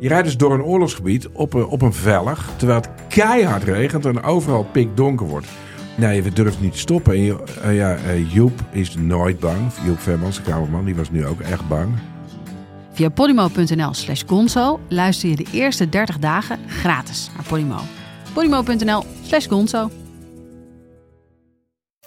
Je rijdt dus door een oorlogsgebied op een, op een vellig, terwijl het keihard regent en overal pikdonker wordt. Nee, we durven niet te stoppen. En je- eh, ja, eh, Joep is nooit bang. Joep Vermans, de kamerman, die was nu ook echt bang. Via podimo.nl slash gonzo luister je de eerste 30 dagen gratis naar Podimo. podimo.nl slash gonzo.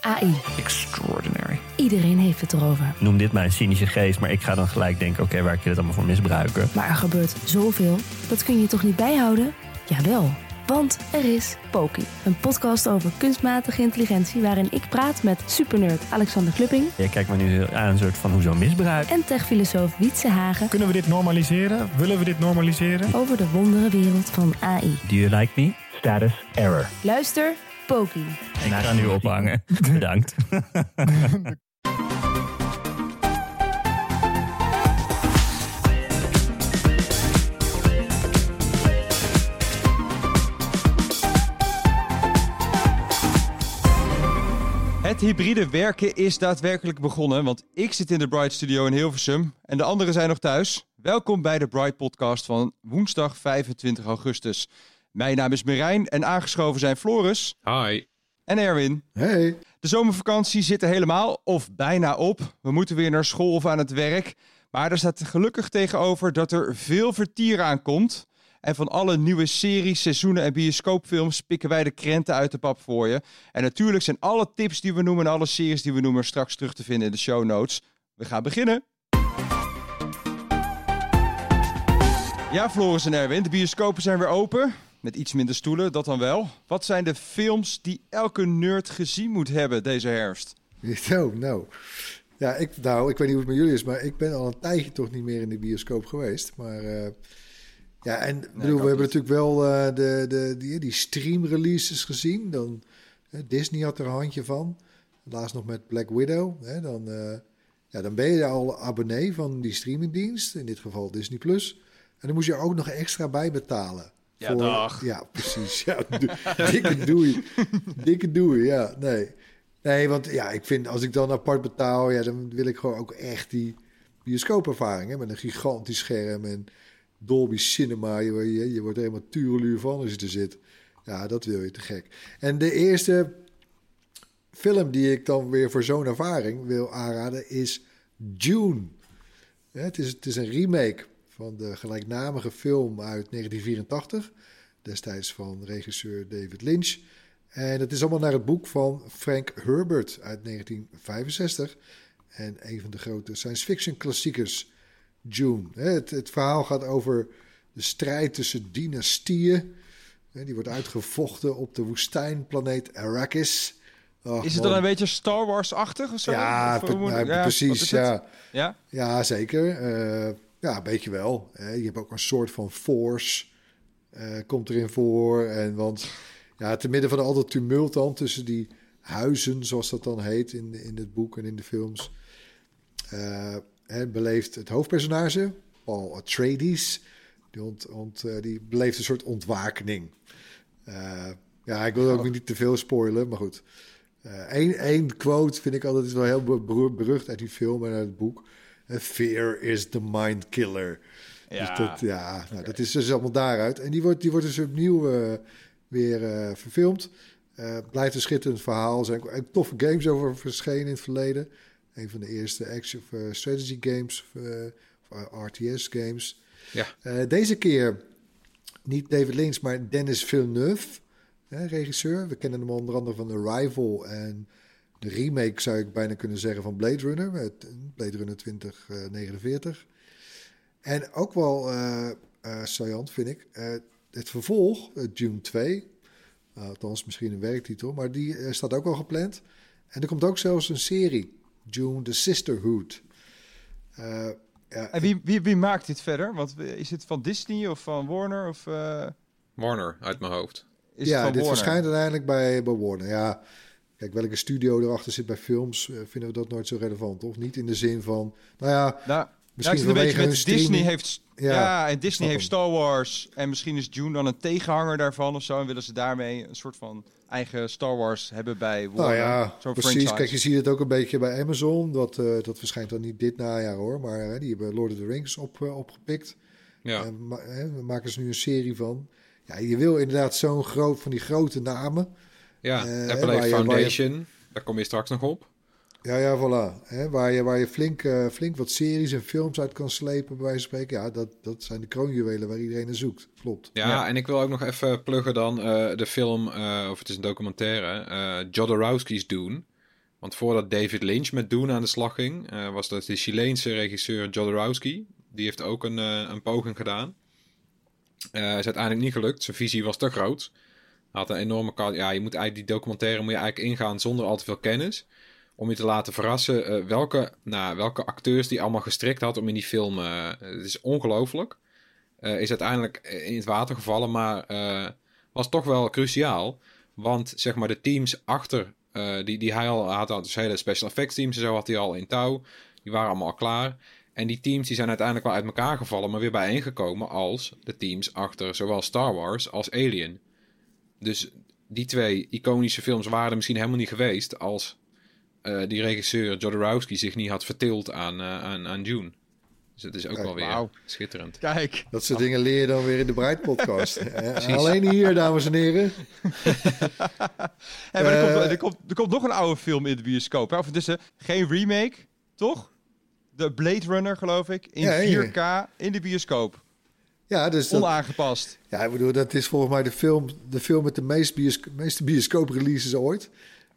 AI. Extraordinary. Iedereen heeft het erover. Noem dit mijn cynische geest, maar ik ga dan gelijk denken: oké, waar kun je het allemaal voor misbruiken? Maar er gebeurt zoveel. Dat kun je toch niet bijhouden? Jawel. Want er is Poki. Een podcast over kunstmatige intelligentie waarin ik praat met supernerd Alexander Klupping Je kijkt me nu heel aan een soort van hoezo misbruik. en techfilosoof Wietse Hagen Kunnen we dit normaliseren? Willen we dit normaliseren? over de wonderenwereld van AI. Do you like me? Status error. Luister, Poki. Ik ga nu ophangen. Bedankt. Het hybride werken is daadwerkelijk begonnen, want ik zit in de Bright Studio in Hilversum en de anderen zijn nog thuis. Welkom bij de Bright Podcast van woensdag 25 augustus. Mijn naam is Merijn en aangeschoven zijn Floris Hi. en Erwin. Hey. De zomervakantie zit er helemaal of bijna op. We moeten weer naar school of aan het werk. Maar er staat gelukkig tegenover dat er veel vertier aankomt. En van alle nieuwe series, seizoenen en bioscoopfilms pikken wij de krenten uit de pap voor je. En natuurlijk zijn alle tips die we noemen en alle series die we noemen straks terug te vinden in de show notes. We gaan beginnen. Ja, Floris en Erwin, de bioscopen zijn weer open. Met iets minder stoelen, dat dan wel. Wat zijn de films die elke nerd gezien moet hebben deze herfst? Zo, nou. Ja, ik, nou, ik weet niet hoe het met jullie is, maar ik ben al een tijdje toch niet meer in de bioscoop geweest. Maar eh, ja, en bedoel, we hebben niet. natuurlijk wel eh, de, de, die, die stream releases gezien. Dan, Disney had er een handje van. Laatst nog met Black Widow. Hè, dan, eh, ja, dan ben je al abonnee van die streamingdienst, in dit geval Disney Plus. En dan moest je er ook nog extra bij betalen. Ja, dag. Ja, precies. Ja, dikke doei. dikke doei, ja. Nee. Nee, want ja, ik vind als ik dan apart betaal, ja, dan wil ik gewoon ook echt die bioscoopervaring. Hè, met een gigantisch scherm en Dolby Cinema. Je, je, wordt helemaal tureluur van als je er zit. Ja, dat wil je te gek. En de eerste film die ik dan weer voor zo'n ervaring wil aanraden is June. Het, is, het is een remake van de gelijknamige film uit 1984. Destijds van regisseur David Lynch. En het is allemaal naar het boek van Frank Herbert uit 1965. En een van de grote science fiction klassiekers, June. Het, het verhaal gaat over de strijd tussen dynastieën. Die wordt uitgevochten op de woestijnplaneet Arrakis. Ach, Is het man. dan een beetje Star Wars-achtig of zo? Ja, Of, moet- nou, ja, precies. Ja. Ja? Ja, zeker. Eh, ja, een beetje wel. je hebt ook een soort van force eh, komt erin voor. En want ja, te midden van al dat tumult dan tussen die huizen, zoals dat dan heet in, in het boek en in de films, eh, hè, beleeft het hoofdpersonage, Paul Atreides, die, ont, ont, eh, die beleeft een soort ontwakening. Eh, ja, ik wil ook niet te veel spoilen, maar goed. Eén één quote vind ik altijd is wel heel beru- berucht uit die film en uit het boek. Eh, Fear is the mind killer. Ja. Dus dat, ja, nou, dat is dus allemaal daaruit. En die wordt, die wordt dus opnieuw eh, weer eh, verfilmd. Eh, blijft een schitterend verhaal. Er zijn ook toffe games over verschenen in het verleden. Een van de eerste action of, eh, strategy games, of eh, RTS games. Ja. Eh, deze keer niet David Lynch, maar Dennis Villeneuve, regisseur. We kennen hem onder andere van Arrival en de remake, zou ik bijna kunnen zeggen, van Blade Runner. Met Blade Runner 2049. En ook wel eh, saillant vind ik, het vervolg, June 2. Uh, althans, misschien een werktitel, maar die staat ook al gepland. En er komt ook zelfs een serie, June the Sisterhood. Eh, ja, En wie, wie, wie maakt dit verder? Want is het van Disney of van Warner? Of, eh, Warner uit mijn hoofd. is ja, het van dit Warner? verschijnt uiteindelijk bij, bij Warner. Ja, kijk, welke studio erachter zit bij films, eh, vinden we dat nooit zo relevant, of niet? In de zin van, nou ja, Nou, misschien ja, ik een beetje met Disney streaming. heeft... Ja, Ja, en Disney heeft. Star Wars. En misschien is June dan een tegenhanger daarvan of zo. En willen ze daarmee een soort van eigen Star Wars hebben bij Warner. Nou ja, Zo'n precies. franchise. Kijk, je ziet het ook een beetje bij Amazon. Dat, eh, dat verschijnt dan niet dit najaar hoor. Maar hè, die hebben Lord of the Rings op, eh, opgepikt. Ja. En ma- hè, we maken ze nu een serie van. Ja, je wil inderdaad zo'n groot van die grote namen. Ja, Eh, Apple je- je- Foundation. Daar kom je straks nog op. Ja, ja, voilà. Waar je, waar je flink, eh, flink wat series en films uit kan slepen, bij wijze van spreken. Ja, dat, dat zijn de kroonjuwelen waar iedereen naar zoekt. Klopt. Ja, Ja. en ik wil ook nog even pluggen dan eh, de film, eh, of het is een documentaire, eh Jodorowsky's Dune. Want voordat David Lynch met Dune aan de slag ging, eh, was dat de Chileense regisseur Jodorowsky. Die heeft ook een, eh, een poging gedaan. Eh is uiteindelijk niet gelukt. Zijn visie was te groot. Hij had een enorme... Ja, je moet eigenlijk die documentaire moet je eigenlijk ingaan zonder al te veel kennis. Om je te laten verrassen eh, welke, nou, welke acteurs die allemaal gestrikt had om in die film... eh, het is ongelooflijk. Eh, is uiteindelijk in het water gevallen, maar was toch wel cruciaal. Want zeg maar de teams achter, die, die hij al had dus hele special effects teams en zo had hij al in touw. Die waren allemaal al klaar. En die teams die zijn uiteindelijk wel uit elkaar gevallen, maar weer bijeengekomen als de teams achter zowel Star Wars als Alien. Dus die twee iconische films waren er misschien helemaal niet geweest als eh, die regisseur Jodorowsky zich niet had vertild aan, eh, aan, aan Dune. Dus het is ook Kijk, wel weer schitterend. Kijk. Dat soort dingen leer je dan weer in de Bright podcast. Eh, Alleen hier, dames en heren. Hey, maar er, Eh, komt, er, komt, er komt nog een oude film in de bioscoop. Hè? Of het is eh, geen remake, toch? De Blade Runner, geloof ik. In Ja, ja. 4K in de bioscoop. Ja, dus dat, Onaangepast. ja, ik bedoel, dat is volgens mij de film, de film met de meest biosco meeste bioscoop-releases ooit.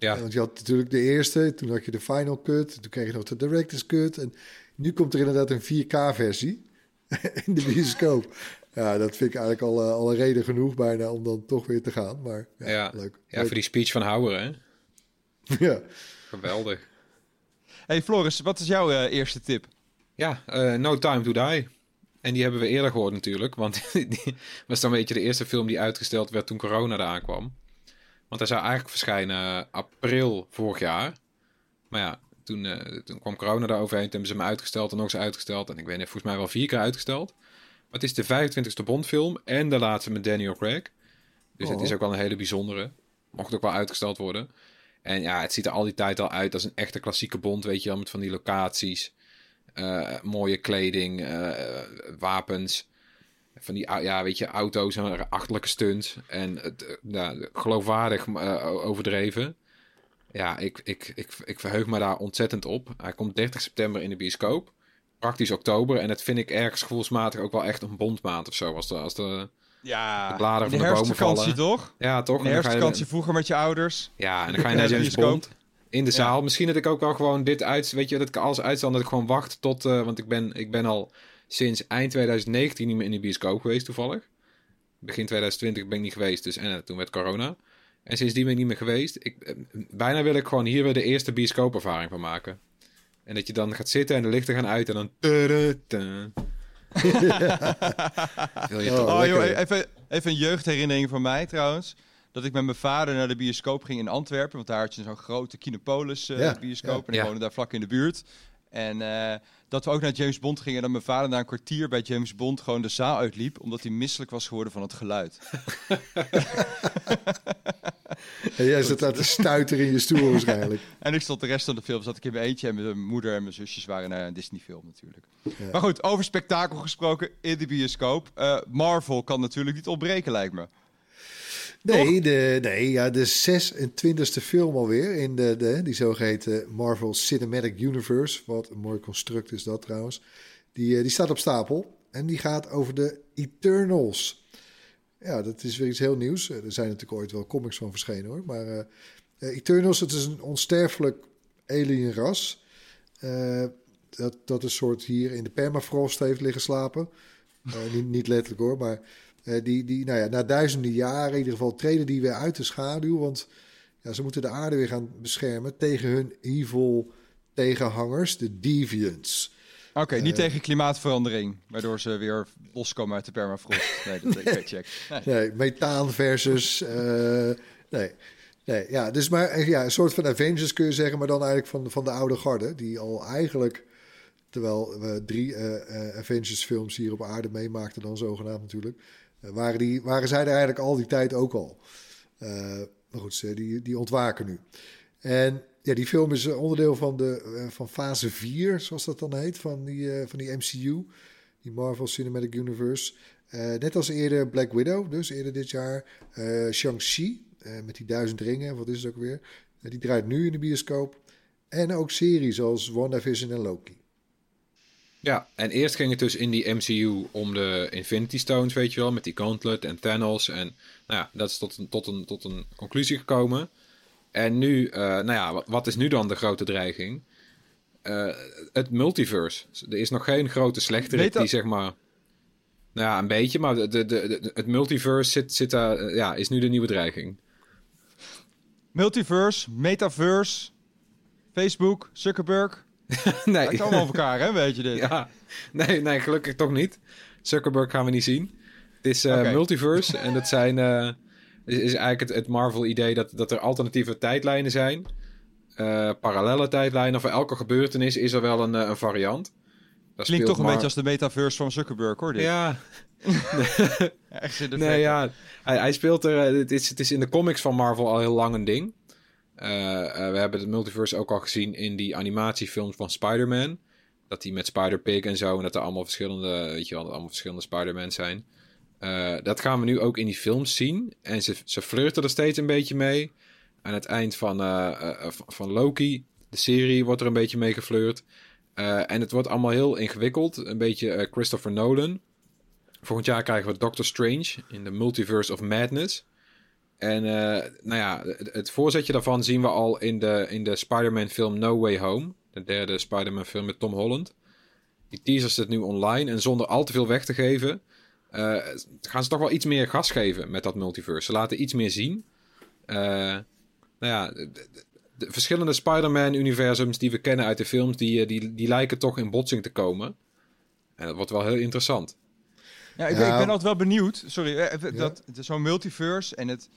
Ja, want je had natuurlijk de eerste, toen had je de Final Cut, toen kreeg je nog de Director's Cut. En nu komt er inderdaad een 4K-versie in de bioscoop. Ja, dat vind ik eigenlijk al, eh, al een reden genoeg bijna om dan toch weer te gaan. Maar ja, Ja. leuk. ja Leuk. voor die speech van Houwer, hè? ja. Geweldig. Hey Floris, wat is jouw eh, eerste tip? Ja, eh, No Time to Die. En die hebben we eerder gehoord natuurlijk. Want die was dan een beetje de eerste film die uitgesteld werd toen corona eraan kwam. Want hij zou eigenlijk verschijnen april vorig jaar. Maar ja, toen, eh, toen kwam corona daar overheen. Toen hebben ze hem uitgesteld en nog eens uitgesteld. En ik weet niet, volgens mij wel vier keer uitgesteld. Maar het is de 25e Bondfilm en de laatste met Daniel Craig. Dus het Oh. is ook wel een hele bijzondere. Mocht ook wel uitgesteld worden. En ja, het ziet er al die tijd al uit als een echte klassieke Bond. Weet je wel, met van die locaties. eh, mooie kleding, eh, wapens. Van die, ja, weet je, auto's en achterlijke stunts. En het, eh, ja, geloofwaardig eh, overdreven. Ja, ik, ik, ik, ik verheug me daar ontzettend op. Hij komt 30 september in de bioscoop. Praktisch oktober. En dat vind ik ergens gevoelsmatig ook wel echt een bondmaand of zo. Als de, als de, Ja, De bladeren van de de bomen vallen. toch? ja, toch? De herfstvakantie vroeger met je ouders. Ja, en dan ga je naar de James. Bond in de Ja. zaal. Misschien dat ik ook wel gewoon dit uit, weet je, dat ik alles uitstel, dat ik gewoon wacht tot, eh, want ik ben, ik ben al sinds eind 2019 niet meer in de bioscoop geweest toevallig. Begin 2020 ben ik niet geweest, dus en eh, toen werd corona. En sindsdien ben ik niet meer geweest. Ik, eh, bijna wil ik gewoon hier weer de eerste bioscoopervaring van maken. En dat je dan gaat zitten en de lichten gaan uit en dan... Tudutu. Wil je Oh? Oh, joh, even, even een jeugdherinnering van mij trouwens. Dat ik met mijn vader naar de bioscoop ging in Antwerpen. Want daar had je zo'n grote Kinopolis eh, Ja, bioscoop. ja. En ik Ja. woonde daar vlak in de buurt. En eh, dat we ook naar James Bond gingen. En dat mijn vader na een kwartier bij James Bond gewoon de zaal uitliep. Omdat hij misselijk was geworden van het geluid. En jij zat daar te stuiteren in je stoel waarschijnlijk. En ik stond de rest van de film, zat ik in mijn eentje. En mijn moeder en mijn zusjes waren naar een Disney film natuurlijk. Ja. Maar goed, over spektakel gesproken in de bioscoop. Eh, Marvel kan natuurlijk niet ontbreken lijkt me. Nee, de, nee ja, de 26e film alweer in de, de, die zogeheten Marvel Cinematic Universe. Wat een mooi construct is dat trouwens. Die, eh, die staat op stapel en die gaat over de Eternals. Ja, dat is weer iets heel nieuws. Eh, Er zijn natuurlijk ooit wel comics van verschenen hoor. Maar eh, Eternals, het is een onsterfelijk alien ras. Eh, dat, dat een soort hier in de permafrost heeft liggen slapen. Niet, niet letterlijk hoor, maar die, die, nou ja, na duizenden jaren in ieder geval treden die weer uit de schaduw. Want ja, ze moeten de aarde weer gaan beschermen tegen hun evil tegenhangers, de Deviants. Oké, niet Eh. tegen klimaatverandering. Waardoor ze weer loskomen uit de permafrost. Nee, dat ik check. Nee. Nee, methaan versus. eh, nee. Nee, ja, dus maar eh, ja, een soort van Avengers kun je zeggen, maar dan eigenlijk van, van de oude garde. Die al eigenlijk, terwijl we drie eh, eh, Avengers-films hier op aarde meemaakten, dan zogenaamd natuurlijk, eh, waren, die, waren zij er eigenlijk al die tijd ook al. Eh, maar goed, ze, die, die ontwaken nu. En ja, die film is eh, onderdeel van, de, eh, van fase 4, zoals dat dan heet, van die, eh, van die MCU. die Marvel Cinematic Universe. Eh, net als eerder Black Widow, dus eerder dit jaar. Eh Shang-Chi, eh, met die duizend ringen, wat is het ook weer? Eh, die draait nu in de bioscoop. En ook series als WandaVision en Loki. Ja, en eerst ging het dus in die MCU om de Infinity Stones, weet je wel, met die Gauntlet en Thanos. En nou ja, dat is tot een, tot een, tot een conclusie gekomen. En nu, eh, nou ja, wat, wat is nu dan de grote dreiging? Eh, het multiverse. Er is nog geen grote slechterik die zeg maar... Nou ja, een beetje, maar de, de, de, het multiverse zit, zit daar, eh, ja, is nu de nieuwe dreiging. Multiverse, metaverse, Facebook, Zuckerberg. nee, Lijkt allemaal op elkaar, hè, weet je dit? Ja, nee, nee, gelukkig toch niet. Zuckerberg gaan we niet zien. Het is Oké. multiverse en dat zijn, eh, is, is eigenlijk het, het Marvel-idee dat, dat er alternatieve tijdlijnen zijn. Eh, parallele tijdlijnen. Voor elke gebeurtenis is er wel een, een variant. Dat Klinkt toch een Mar- beetje als de metaverse van Zuckerberg, hoor. Dit. Ja, echt in de nee, ja. Hij, hij speelt er. Het is, het is in de comics van Marvel al heel lang een ding. Eh, eh, we hebben het multiverse ook al gezien in die animatiefilms van Spider-Man. Dat die met Spider-Pig en zo. En dat er allemaal verschillende, weet je wel, allemaal verschillende Spider-Man zijn. Eh, dat gaan we nu ook in die films zien. En ze, ze flirten er steeds een beetje mee. Aan het eind van, van- Loki, de serie, wordt er een beetje mee geflirt. En het wordt allemaal heel ingewikkeld. Een beetje Christopher Nolan. Volgend jaar krijgen we Doctor Strange in de Multiverse of Madness. En eh, nou ja, het, het voorzetje daarvan zien we al in de, in de Spider-Man film No Way Home. De derde Spider-Man film met Tom Holland. Die teaser zit nu online. En zonder al te veel weg te geven, eh, gaan ze toch wel iets meer gas geven met dat multiverse. Ze laten iets meer zien. Eh, nou ja, de, de- de verschillende Spider-Man-universums die we kennen uit de films, die, die, die lijken toch in botsing te komen. En dat wordt wel heel interessant. Ja, ik, Ja. ik ben altijd wel benieuwd. Sorry, dat zo'n multiverse en het...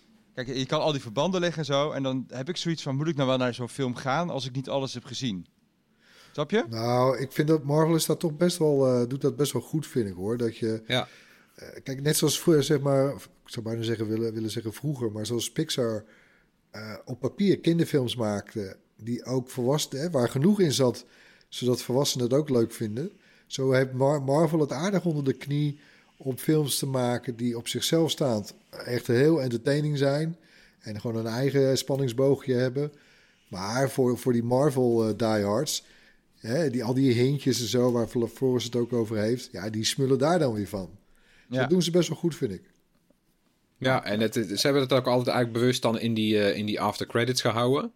Kijk, je kan al die verbanden leggen en zo. En dan heb ik zoiets van, moet ik nou wel naar zo'n film gaan als ik niet alles heb gezien? Snap je? Nou, ik vind dat Marvel is dat toch best wel, eh, doet dat best wel goed, vind ik hoor. Dat je, Ja. eh, kijk, net zoals vroeger, zeg maar, ik zou bijna zeggen, willen, willen zeggen vroeger, maar zoals Pixar eh, op papier kinderfilms maakte, die ook volwassenen, hè, waar genoeg in zat, zodat volwassenen het ook leuk vinden. Zo heeft Mar- Marvel het aardig onder de knie om films te maken die op zichzelf staand echt heel entertaining zijn. En gewoon een eigen spanningsboogje hebben. Maar voor, voor die Marvel eh, diehards, hè, die, al die hintjes en zo, waar Flores het ook over heeft, ja, die smullen daar dan weer van. Dus Dat doen ze best wel goed, vind ik. Ja, en het, ze hebben het ook altijd eigenlijk bewust dan in die, eh, in die after credits gehouden.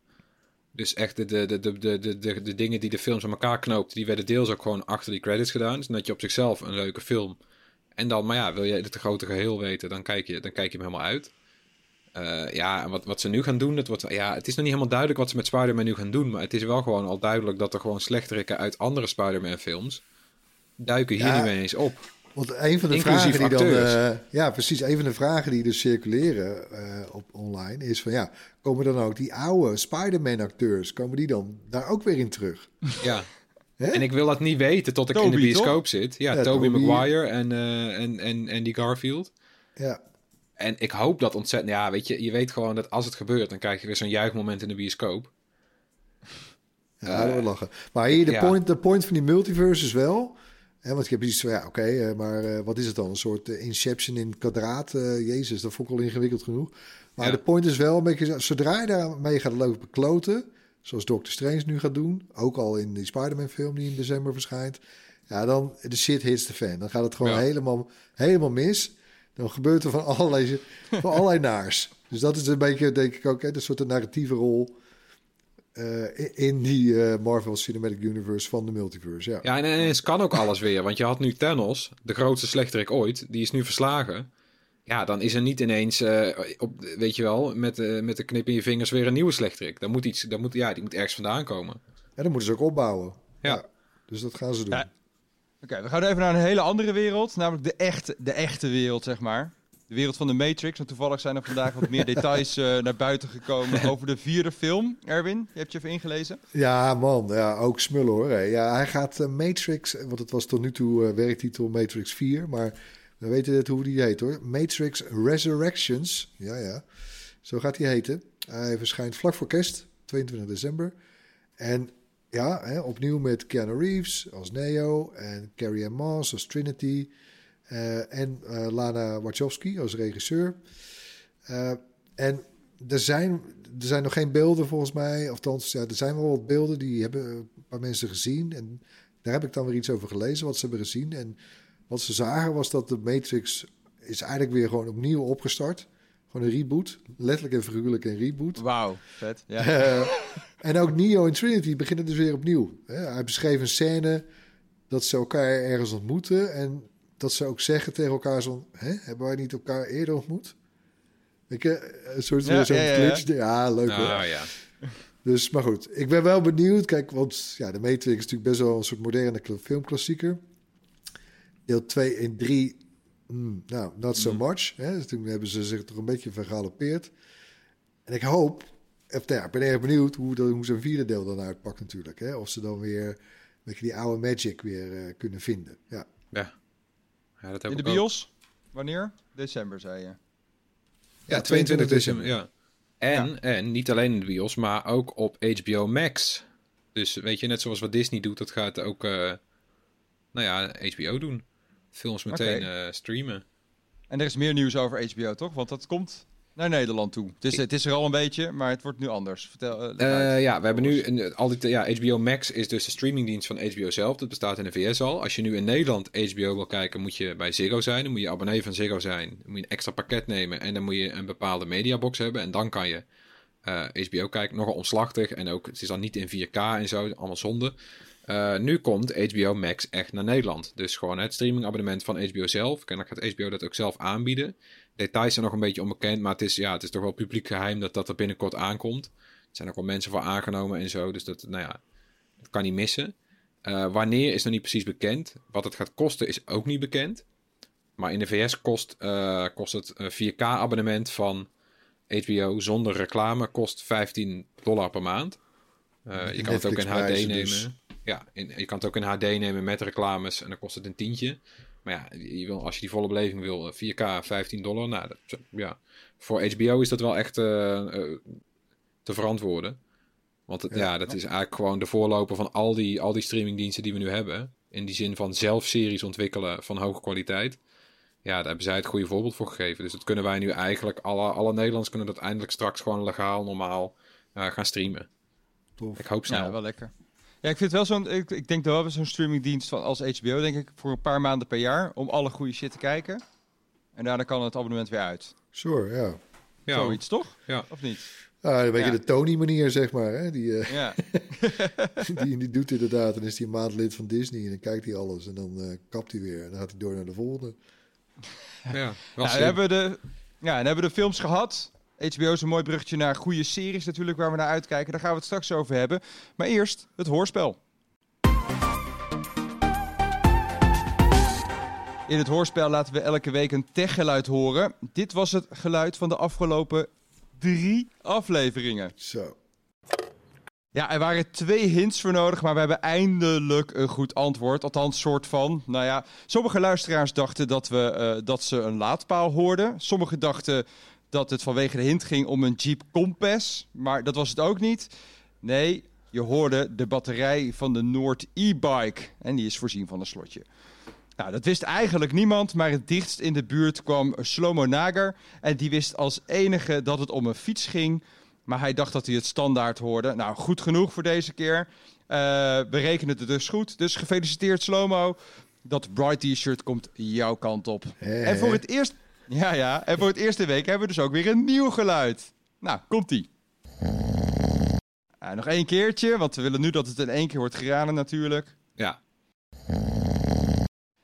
Dus echt de, de, de, de, de, de, de, de dingen die de films aan elkaar knoopten, die werden deels ook gewoon achter die credits gedaan. Dus je op zichzelf een leuke film. En dan, maar ja, wil je het grote geheel weten, dan kijk je, dan kijk je hem helemaal uit. Eh, ja, en wat, wat ze nu gaan doen, het, wordt, ja, het is nog niet helemaal duidelijk wat ze met Spider-Man nu gaan doen. Maar het is wel gewoon al duidelijk dat er gewoon slechterikken uit andere Spider-Man films duiken hier Ja. nu ineens op. Want een van de Inclusief vragen die dan. acteurs. eh, ja, precies. Een van de vragen die dus circuleren eh, op online is van ja, komen dan ook die oude Spider-Man-acteurs, komen die dan daar ook weer in terug? Ja. Hè? En ik wil dat niet weten tot ik in de bioscoop zit. Ja, Ja, Toby Toby. Maguire en, eh en, en, en die Garfield. Ja, En ik hoop dat ontzettend... Ja, weet je, je weet gewoon dat als het gebeurt... dan krijg je weer zo'n juichmoment in de bioscoop. ja dat wordt lachen. Maar hier, de, ja. point, de point van die multiverse is wel. Hè, want je hebt iets van ja, oké, eh, maar eh, wat is het dan? Een soort eh, Inception in kwadraat. eh, Jezus, dat vond ik al ingewikkeld genoeg. Maar Ja. de point is wel een beetje, zo- zodra je daarmee gaat lopen kloten, zoals Doctor Strange nu gaat doen, ook al in die Spider-Man-film die in december verschijnt, ja, dan de shit hits the fan. Dan gaat het gewoon Ja. helemaal, helemaal mis. Dan gebeurt er van allerlei, van allerlei naars. Dus dat is een beetje, denk ik ook, hè, de soort narratieve rol eh, in- die eh, Marvel Cinematic Universe van de multiverse. Ja. Ja, en ineens kan ook alles weer. Want je had nu Thanos, de grootste slechterik ooit. Die is nu verslagen. Ja, dan is er niet ineens, eh, op, weet je wel, met, eh, met de knip in je vingers weer een nieuwe slechterik. Dan moet iets, dan moet, ja, die moet ergens vandaan komen. En dan moeten ze ook opbouwen. Ja. Dus dat gaan ze doen. Ja. Oké, we gaan even naar een hele andere wereld. Namelijk de echte, de echte wereld, zeg maar. De wereld van de Matrix. En toevallig zijn er vandaag wat meer details eh, naar buiten gekomen over de vierde film. Erwin, je hebt je even ingelezen. Ja, man. Ja, ook smullen hoor. hè. Ja, hij gaat eh, Matrix, want het was tot nu toe eh, werktitel Matrix 4, maar we weten het hoe die heet hoor. Matrix Resurrections. Ja, ja. Zo gaat hij heten. Hij verschijnt vlak voor kerst, 22 december. En ja, hè, opnieuw met Keanu Reeves als Neo en Carrie Ann Moss als Trinity. eh, en eh, Lana Wachowski als regisseur. Eh, en er zijn, er zijn nog geen beelden volgens mij. Althans, ja, er zijn wel wat beelden die hebben een paar mensen gezien. En daar heb ik dan weer iets over gelezen, wat ze hebben gezien. En wat ze zagen was dat de Matrix is eigenlijk weer gewoon opnieuw opgestart. Gewoon een reboot. Letterlijk en figuurlijk een reboot. Wauw, vet. Ja. Eh, en ook Neo en Trinity beginnen dus weer opnieuw. Hij beschreef een scène dat ze elkaar ergens ontmoeten. En dat ze ook zeggen tegen elkaar zo... Hè, hebben wij niet elkaar eerder ontmoet? Ik, een soort Ja, zo'n ja, ja, ja. glitch. Ja, leuk hoor. Nou ja. Dus, maar goed, ik ben wel benieuwd. Kijk, want ja, de Matrix is natuurlijk best wel een soort moderne kla- filmklassieker. Deel 2 en 3, mm, nou, not so much. Hè? Dus toen hebben ze zich toch een beetje vergalopeerd. En ik hoop, of, nou ja, ik ben erg benieuwd hoe, dat, hoe zo'n vierde deel dan uitpakt natuurlijk. Hè? Of ze dan weer een beetje die oude magic weer eh, kunnen vinden. Ja. Ja. ja dat heb In de ook. bios? Wanneer? December, zei je. Ja, 22 december. Ja. En, en niet alleen in de bios, maar ook op HBO Max. Dus weet je, net zoals wat Disney doet, dat gaat ook, eh, nou ja, HBO doen. Films meteen eh, streamen. En er is meer nieuws over HBO, toch? Want dat komt naar Nederland toe. Het is, het is er al een beetje, maar het wordt nu anders. Vertel. eh, Eh, ja, we hebben nu een, al die, ja, HBO Max is dus de streamingdienst van HBO zelf. Dat bestaat in de VS al. Als je nu in Nederland HBO wil kijken, moet je bij Ziggo zijn. Dan moet je abonnee van Ziggo zijn. Dan moet je een extra pakket nemen en dan moet je een bepaalde mediabox hebben. En dan kan je eh, HBO kijken. Nogal omslachtig en ook, het is dan niet in 4K en zo, allemaal zonde. Eh, nu komt HBO Max echt naar Nederland. Dus gewoon het streamingabonnement van HBO zelf. En dan gaat HBO dat ook zelf aanbieden. Details zijn nog een beetje onbekend, maar het is, ja, het is toch wel publiek geheim dat dat er binnenkort aankomt. Er zijn ook wel mensen voor aangenomen en zo. Dus dat, nou ja, dat kan niet missen. Eh, wanneer is nog niet precies bekend. Wat het gaat kosten is ook niet bekend. Maar in de VS kost, eh, kost het een 4K-abonnement van HBO zonder reclame kost 15 dollar per maand. Je kan het ook in HD nemen. dus. Ja, in, je kan het ook in HD nemen met reclames en dan kost het een tientje. Maar ja, je wil, als je die volle beleving wil, eh, 4K 15 dollar. Nou, dat, ja. voor HBO is dat wel echt eh, eh, te verantwoorden. Want het, ja. dat is eigenlijk gewoon de voorloper van al die, al die streamingdiensten die we nu hebben. In die zin van zelf series ontwikkelen van hoge kwaliteit. Ja, daar hebben zij het goede voorbeeld voor gegeven. Dus dat kunnen wij nu eigenlijk, alle, alle Nederlanders kunnen dat eindelijk straks gewoon legaal, normaal eh, gaan streamen. Tof. Ik hoop snel. Ja, wel lekker. Ja, ik vind het wel zo'n. Ik, ik denk dat wel zo'n streamingdienst van als HBO, denk ik, voor een paar maanden per jaar om alle goede shit te kijken. En daarna kan het abonnement weer uit. Sure, ja. ja, Zoiets, toch? Ja. Of niet? Ah, een beetje Ja. de Tony-manier, zeg maar. Hè? Die, eh, Ja. die, die doet inderdaad. En is hij een maand lid van Disney. En dan kijkt hij alles. En dan eh, kapt hij weer. En dan gaat hij door naar de volgende. ja, Ja, dan hebben we de, ja, dan hebben we de films gehad. HBO is een mooi bruggetje naar goede series natuurlijk waar we naar uitkijken. Daar gaan we het straks over hebben. Maar eerst het hoorspel. In het hoorspel laten we elke week een techgeluid horen. Dit was het geluid van de afgelopen drie afleveringen. Zo. Ja, er waren twee hints voor nodig, maar we hebben eindelijk een goed antwoord. Althans, soort van. Nou ja, sommige luisteraars dachten dat, we, eh, dat ze een laadpaal hoorden. Sommigen dachten dat het vanwege de hint ging om een Jeep Compass. Maar dat was het ook niet. Nee, je hoorde de batterij van de Noord e-bike. En die is voorzien van een slotje. Nou, dat wist eigenlijk niemand, maar het dichtst in de buurt kwam Slomo Nager. En die wist als enige dat het om een fiets ging. Maar hij dacht dat hij het standaard hoorde. Nou, goed genoeg voor deze keer. Eh, we rekenen het dus goed. Dus gefeliciteerd Slomo. Dat Bright T-shirt komt jouw kant op. En voor het eerst... Ja, ja. En voor het eerste week hebben we dus ook weer een nieuw geluid. Nou, komt-ie. Ah, nog één keertje, want we willen nu dat het in één keer wordt geraden natuurlijk. Ja,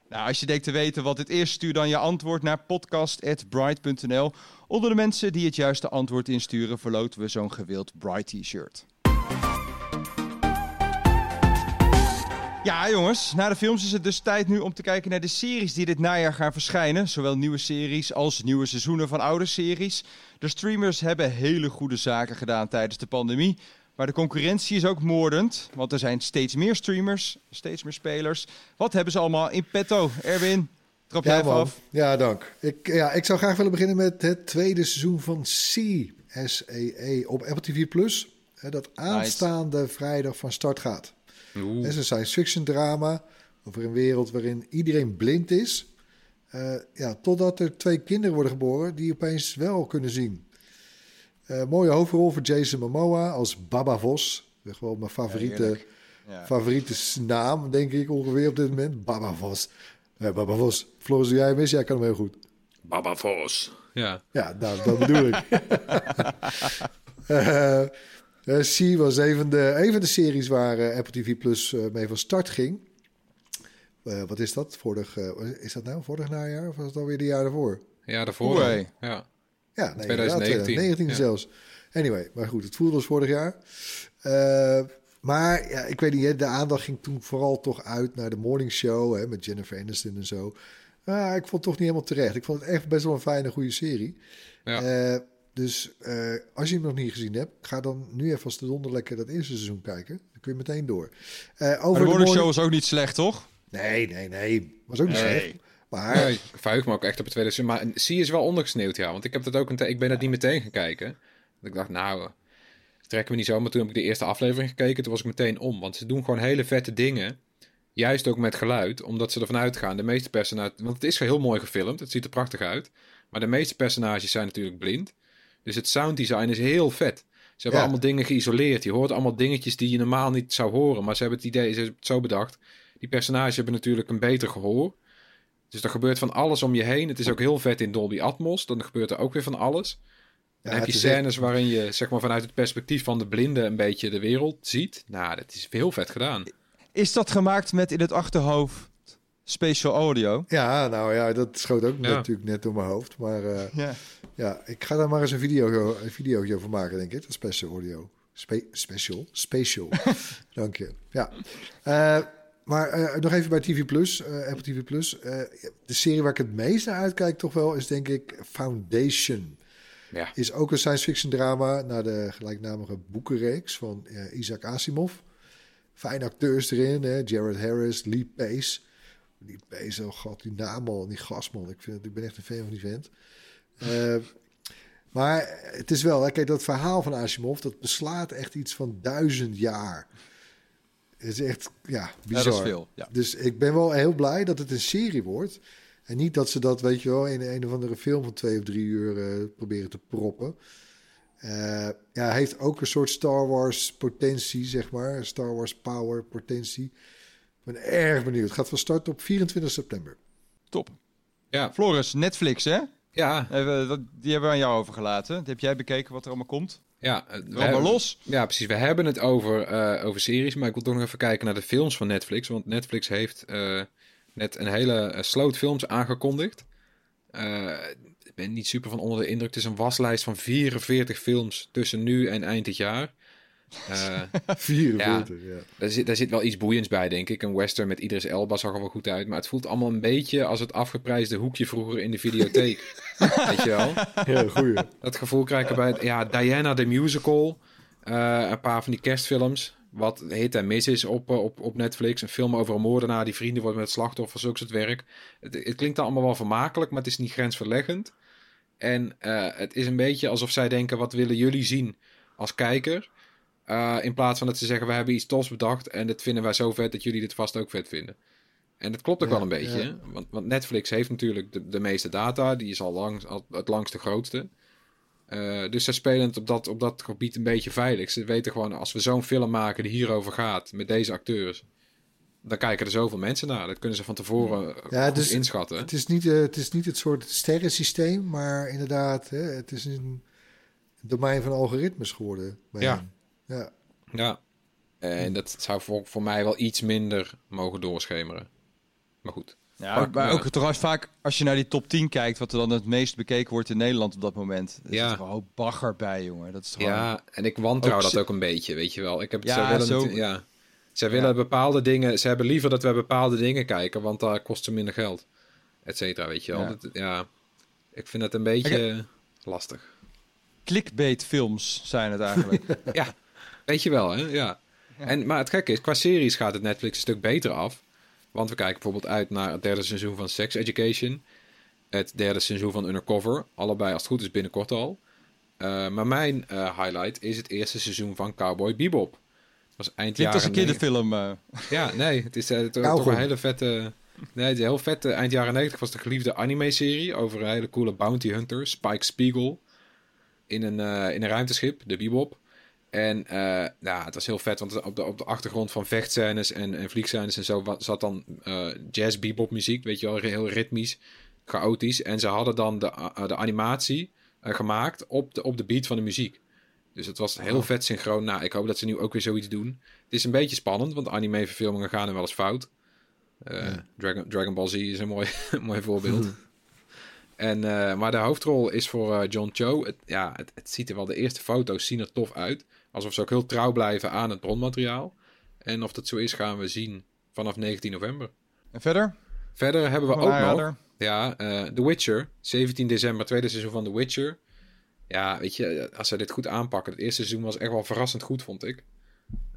Nou, als je denkt te weten wat dit is, stuur dan je antwoord naar podcast.bright.nl. Onder de mensen die het juiste antwoord insturen, verloten we zo'n gewild Bright T-shirt. Ja, jongens, na de films is het dus tijd nu om te kijken naar de series die dit najaar gaan verschijnen. Zowel nieuwe series als nieuwe seizoenen van oude series. De streamers hebben hele goede zaken gedaan tijdens de pandemie. Maar de concurrentie is ook moordend, want er zijn steeds meer streamers, steeds meer spelers. Wat hebben ze allemaal in petto? Erwin, trap jij Ja, even af? Ja, dank. Ik, ja, ik zou graag willen beginnen met het tweede seizoen van C, S-E-E, op Apple TV+. Plus. Dat aanstaande vrijdag van start gaat. Oeh. Het is een science fiction drama over een wereld waarin iedereen blind is. Eh, ja, totdat er twee kinderen worden geboren die opeens wel kunnen zien. Eh, mooie hoofdrol voor Jason Momoa als Baba Vos. Echt wel mijn favoriete. Ja. favoriete naam, denk ik ongeveer op dit moment. Baba Vos. Ja, Baba Vos. Floris, jij eens? Jij kan hem heel goed. Baba Vos. Ja. Ja, nou, dat bedoel ik. Eh eh, C was een van de, een van de series waar eh, Apple TV Plus eh, mee van start ging. Eh, wat is dat? Vorig, eh, is dat nou vorig najaar of was het alweer de jaar daarvoor? Ja, daarvoor. Oei. Ja. Ja, nee, 2019, 2019 ja. zelfs. Anyway, maar goed, het voelde als vorig jaar. Eh, maar ja, ik weet niet, hè, de aandacht ging toen vooral toch uit naar de morning show hè, met Jennifer Aniston en zo. Ah, ik vond het toch niet helemaal terecht. Ik vond het echt best wel een fijne, goede serie. Ja. Dus eh, als je hem nog niet gezien hebt, ga dan nu even als de donder lekker dat eerste seizoen kijken. Dan kun je meteen door. Eh, Maar over de de morning show was ook niet slecht, toch? Nee, nee, nee. Was ook niet Nee. slecht. Maar ik verheug me ook echt op het tweede seizoen. Maar C is wel ondergesneeuwd, ja. Want ik, heb dat ook een ik ben dat niet meteen gaan kijken. Want ik dacht, nou, eh, ik trek me niet zo. Maar toen heb ik de eerste aflevering gekeken. Toen was ik meteen om. Want ze doen gewoon hele vette dingen. Juist ook met geluid. Omdat ze ervan uitgaan. De meeste personages... Want het is heel mooi gefilmd. Het ziet er prachtig uit. Maar de meeste personages zijn natuurlijk blind. Dus het sounddesign is heel vet. Ze hebben Ja. allemaal dingen geïsoleerd. Je hoort allemaal dingetjes die je normaal niet zou horen. Maar ze hebben het idee, ze hebben het zo bedacht. Die personages hebben natuurlijk een beter gehoor. Dus er gebeurt van alles om je heen. Het is ook heel vet in Dolby Atmos. Dan gebeurt er ook weer van alles. Dan Ja, heb je scènes waarin je zeg maar, vanuit het perspectief van de blinde een beetje de wereld ziet. Nou, dat is heel vet gedaan. Is dat gemaakt met in het achterhoofd special audio? ja, nou ja, dat schoot ook Ja. natuurlijk net door mijn hoofd. Maar eh, Ja. Ja, ik ga daar maar eens een video, een video over maken, denk ik. Dat special audio. Spe- special? Special. Dank je. Ja. Eh, maar eh, nog even bij TV Plus, eh, Apple TV Plus. Eh, de serie waar ik het meest naar uitkijk toch wel is denk ik Foundation. Ja. Is ook een science fiction drama naar de gelijknamige boekenreeks van eh, Isaac Asimov. Fijne acteurs erin, hè? Jared Harris, Lee Pace. Pace, oh god, die naam al, die gastman. Ik, vind, ik ben echt een fan van die vent. Eh, maar het is wel, hè, kijk, dat verhaal van Asimov, dat beslaat echt iets van duizend jaar. Het is echt, ja, Ja, bizar. dat is veel. Ja. Dus ik ben wel heel blij dat het een serie wordt. En niet dat ze dat, weet je wel, in een of andere film van twee of drie uur eh, proberen te proppen. Eh, ja, hij heeft ook een soort Star Wars potentie, zeg maar. Star Wars power potentie. Ik ben erg benieuwd. Het gaat van start op 24 september. Top. Ja, Floris, Netflix, hè? ja, Even, dat- Die hebben we aan jou overgelaten. Dat heb jij bekeken wat er allemaal komt? ja. eh, we hebben- los. Ja, precies. We hebben het over, eh, over series, maar ik wil toch nog even kijken naar de films van Netflix. Want Netflix heeft eh, net een hele eh, sloot films aangekondigd. Eh, ik ben niet super van onder de indruk. Het is een waslijst van 44 films tussen nu en eind dit jaar. Eh, 44, ja. daar, zit, daar zit wel iets boeiends bij, denk ik. Een western met Idris Elba zag er wel goed uit. Maar het voelt allemaal een beetje als het afgeprijsde hoekje vroeger in de videotheek. Weet je wel? Heel goeie. Dat gevoel krijg ik erbij. Ja, Diana the Musical. Eh, een paar van die kerstfilms. Wat hit en mis is op, eh, op, op Netflix. Een film over een moordenaar die vrienden wordt met het slachtoffer. Zulks het werk. Het, het klinkt allemaal wel vermakelijk, maar het is niet grensverleggend. En het is een beetje alsof zij denken: wat willen jullie zien als kijker? Eh, in plaats van dat ze zeggen: we hebben iets tofs bedacht. En dat vinden wij zo vet dat jullie dit vast ook vet vinden. En dat klopt ook Ja, wel een beetje. ja. Want, want Netflix heeft natuurlijk de, de meeste data. Die is al, lang, al het langste grootste. Eh, dus zij spelen het op dat, op dat gebied een beetje veilig. Ze weten gewoon, als we zo'n film maken die hierover gaat, met deze acteurs, dan kijken er zoveel mensen naar. Dat kunnen ze van tevoren eh, Ja, dus inschatten. Het is, niet, het is niet het soort sterrensysteem, maar inderdaad, hè, het is een domein van algoritmes geworden. bij Ja. hen. Ja. Ja. En dat zou voor, voor mij wel iets minder mogen doorschemeren. Maar goed. Ja, Maar- maar ja. ook trouwens vaak als je naar die top 10 kijkt, wat er dan het meest bekeken wordt in Nederland op dat moment. Er Ja. zit gewoon bagger bij, jongen. Dat is gewoon... Ja, en ik wantrouw Ook dat ze- ook een beetje, weet je wel. Ik heb het, Ja, willen zo- ja. Zij willen Ja. bepaalde dingen... Ze hebben liever dat wij bepaalde dingen kijken, want daar kost ze minder geld. Et cetera, weet je wel. Ja. Dat- ja. Ik vind het een beetje lastig. Clickbait films zijn het eigenlijk. Ja, weet je wel, hè? Ja. En, maar het gekke is, qua series gaat het Netflix een stuk beter af. Want we kijken bijvoorbeeld uit naar het derde seizoen van Sex Education. Het derde seizoen van Undercover. Allebei, als het goed is, binnenkort al. Eh, maar mijn eh, highlight is het eerste seizoen van Cowboy Bebop. was eind Klinkt als een jaren kinderfilm. eh. Ja, nee, het is eh, to- Kauwgom. toch een hele vette... Nee, het is heel vet. eh, Eind jaren 90 was de geliefde anime-serie over een hele coole bounty hunter, Spike Spiegel, in een, eh, in een ruimteschip, de Bebop. En eh ja, het was heel vet, want op de, op de achtergrond van vechtscènes en, en vliegscènes en zo zat dan eh, jazz bebop muziek, weet je wel, heel ritmisch, chaotisch. En ze hadden dan de, eh, de animatie gemaakt op de, op de beat van de muziek. Dus het was heel vet synchroon. Nou, ik hoop dat ze nu ook weer zoiets doen. Het is een beetje spannend, want anime-verfilmingen gaan er wel eens fout. Dragon, Dragon Ball Z is een mooi, mooi voorbeeld. En, maar de hoofdrol is voor eh, John Cho. Het, ja, het, het ziet er wel, de eerste foto's zien er tof uit. Alsof ze ook heel trouw blijven aan het bronmateriaal. En of dat zo is, gaan we zien vanaf 19 november. En verder? Verder hebben we ook nog ja, eh The Witcher. 17 december, tweede seizoen van The Witcher. Ja, weet je, als ze dit goed aanpakken. Het eerste seizoen was echt wel verrassend goed, vond ik.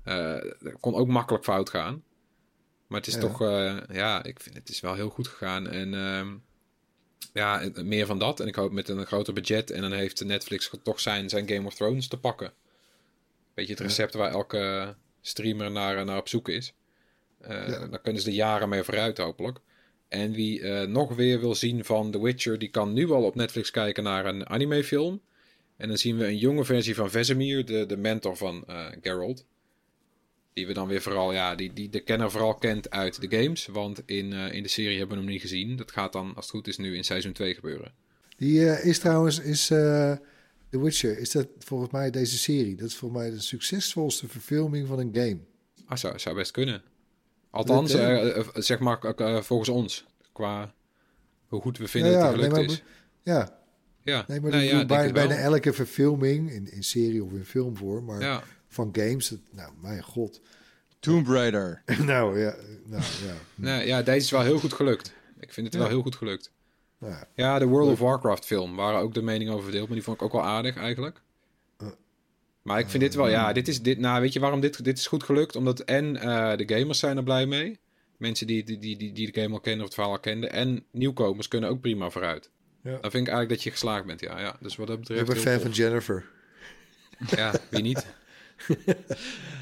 Er kon ook makkelijk fout gaan. Maar het is Ja. toch, eh, ja, ik vind het is wel heel goed gegaan. En ehm, ja, meer van dat. En ik hoop met een groter budget. En dan heeft Netflix toch zijn, zijn Game of Thrones te pakken. Beetje het recept waar elke streamer naar, naar op zoek is. Eh, Ja. Dan kunnen ze er jaren mee vooruit, hopelijk. En wie eh, nog weer wil zien van The Witcher, die kan nu al op Netflix kijken naar een animefilm. En dan zien we een jonge versie van Vesemir, de, de mentor van eh Geralt. Die we dan weer vooral, ja, die, die de kenner vooral kent uit de games. Want in, eh, in de serie hebben we hem niet gezien. Dat gaat dan, als het goed is, nu in seizoen 2 gebeuren. Die eh, is trouwens, is eh The Witcher, is dat volgens mij deze serie? Dat is volgens mij de succesvolste verfilming van een game. Ah, zou, zou best kunnen. Althans, Dat, eh, eh, zeg maar eh, eh, volgens ons. Qua hoe goed we vinden Ja, dat ja, het gelukt nee, is. Ja, Ja, nee, maar nee, ik ja, bij, bijna elke verfilming, in, in serie of in filmvorm, maar Ja. van games, dat, nou, mijn god. Tomb Raider. nou ja, nou ja. Nee, ja, deze is wel heel goed gelukt. Ik vind het Ja. wel heel goed gelukt. Nou, ja. Ja, de World of Warcraft film waren ook de meningen over verdeeld, maar die vond ik ook wel aardig eigenlijk. Maar ik vind dit wel, ja, dit is dit. Nou, weet je waarom dit, dit is goed gelukt? Omdat en eh, de gamers zijn er blij mee. Mensen die, die, die, die, die de game al kennen of het verhaal al kenden. En nieuwkomers kunnen ook prima vooruit. Ja. Dan vind ik eigenlijk dat je geslaagd bent, ja. ja. Dus wat dat Ik betreft. ben heel fan tof. van Jennifer. Ja, wie niet?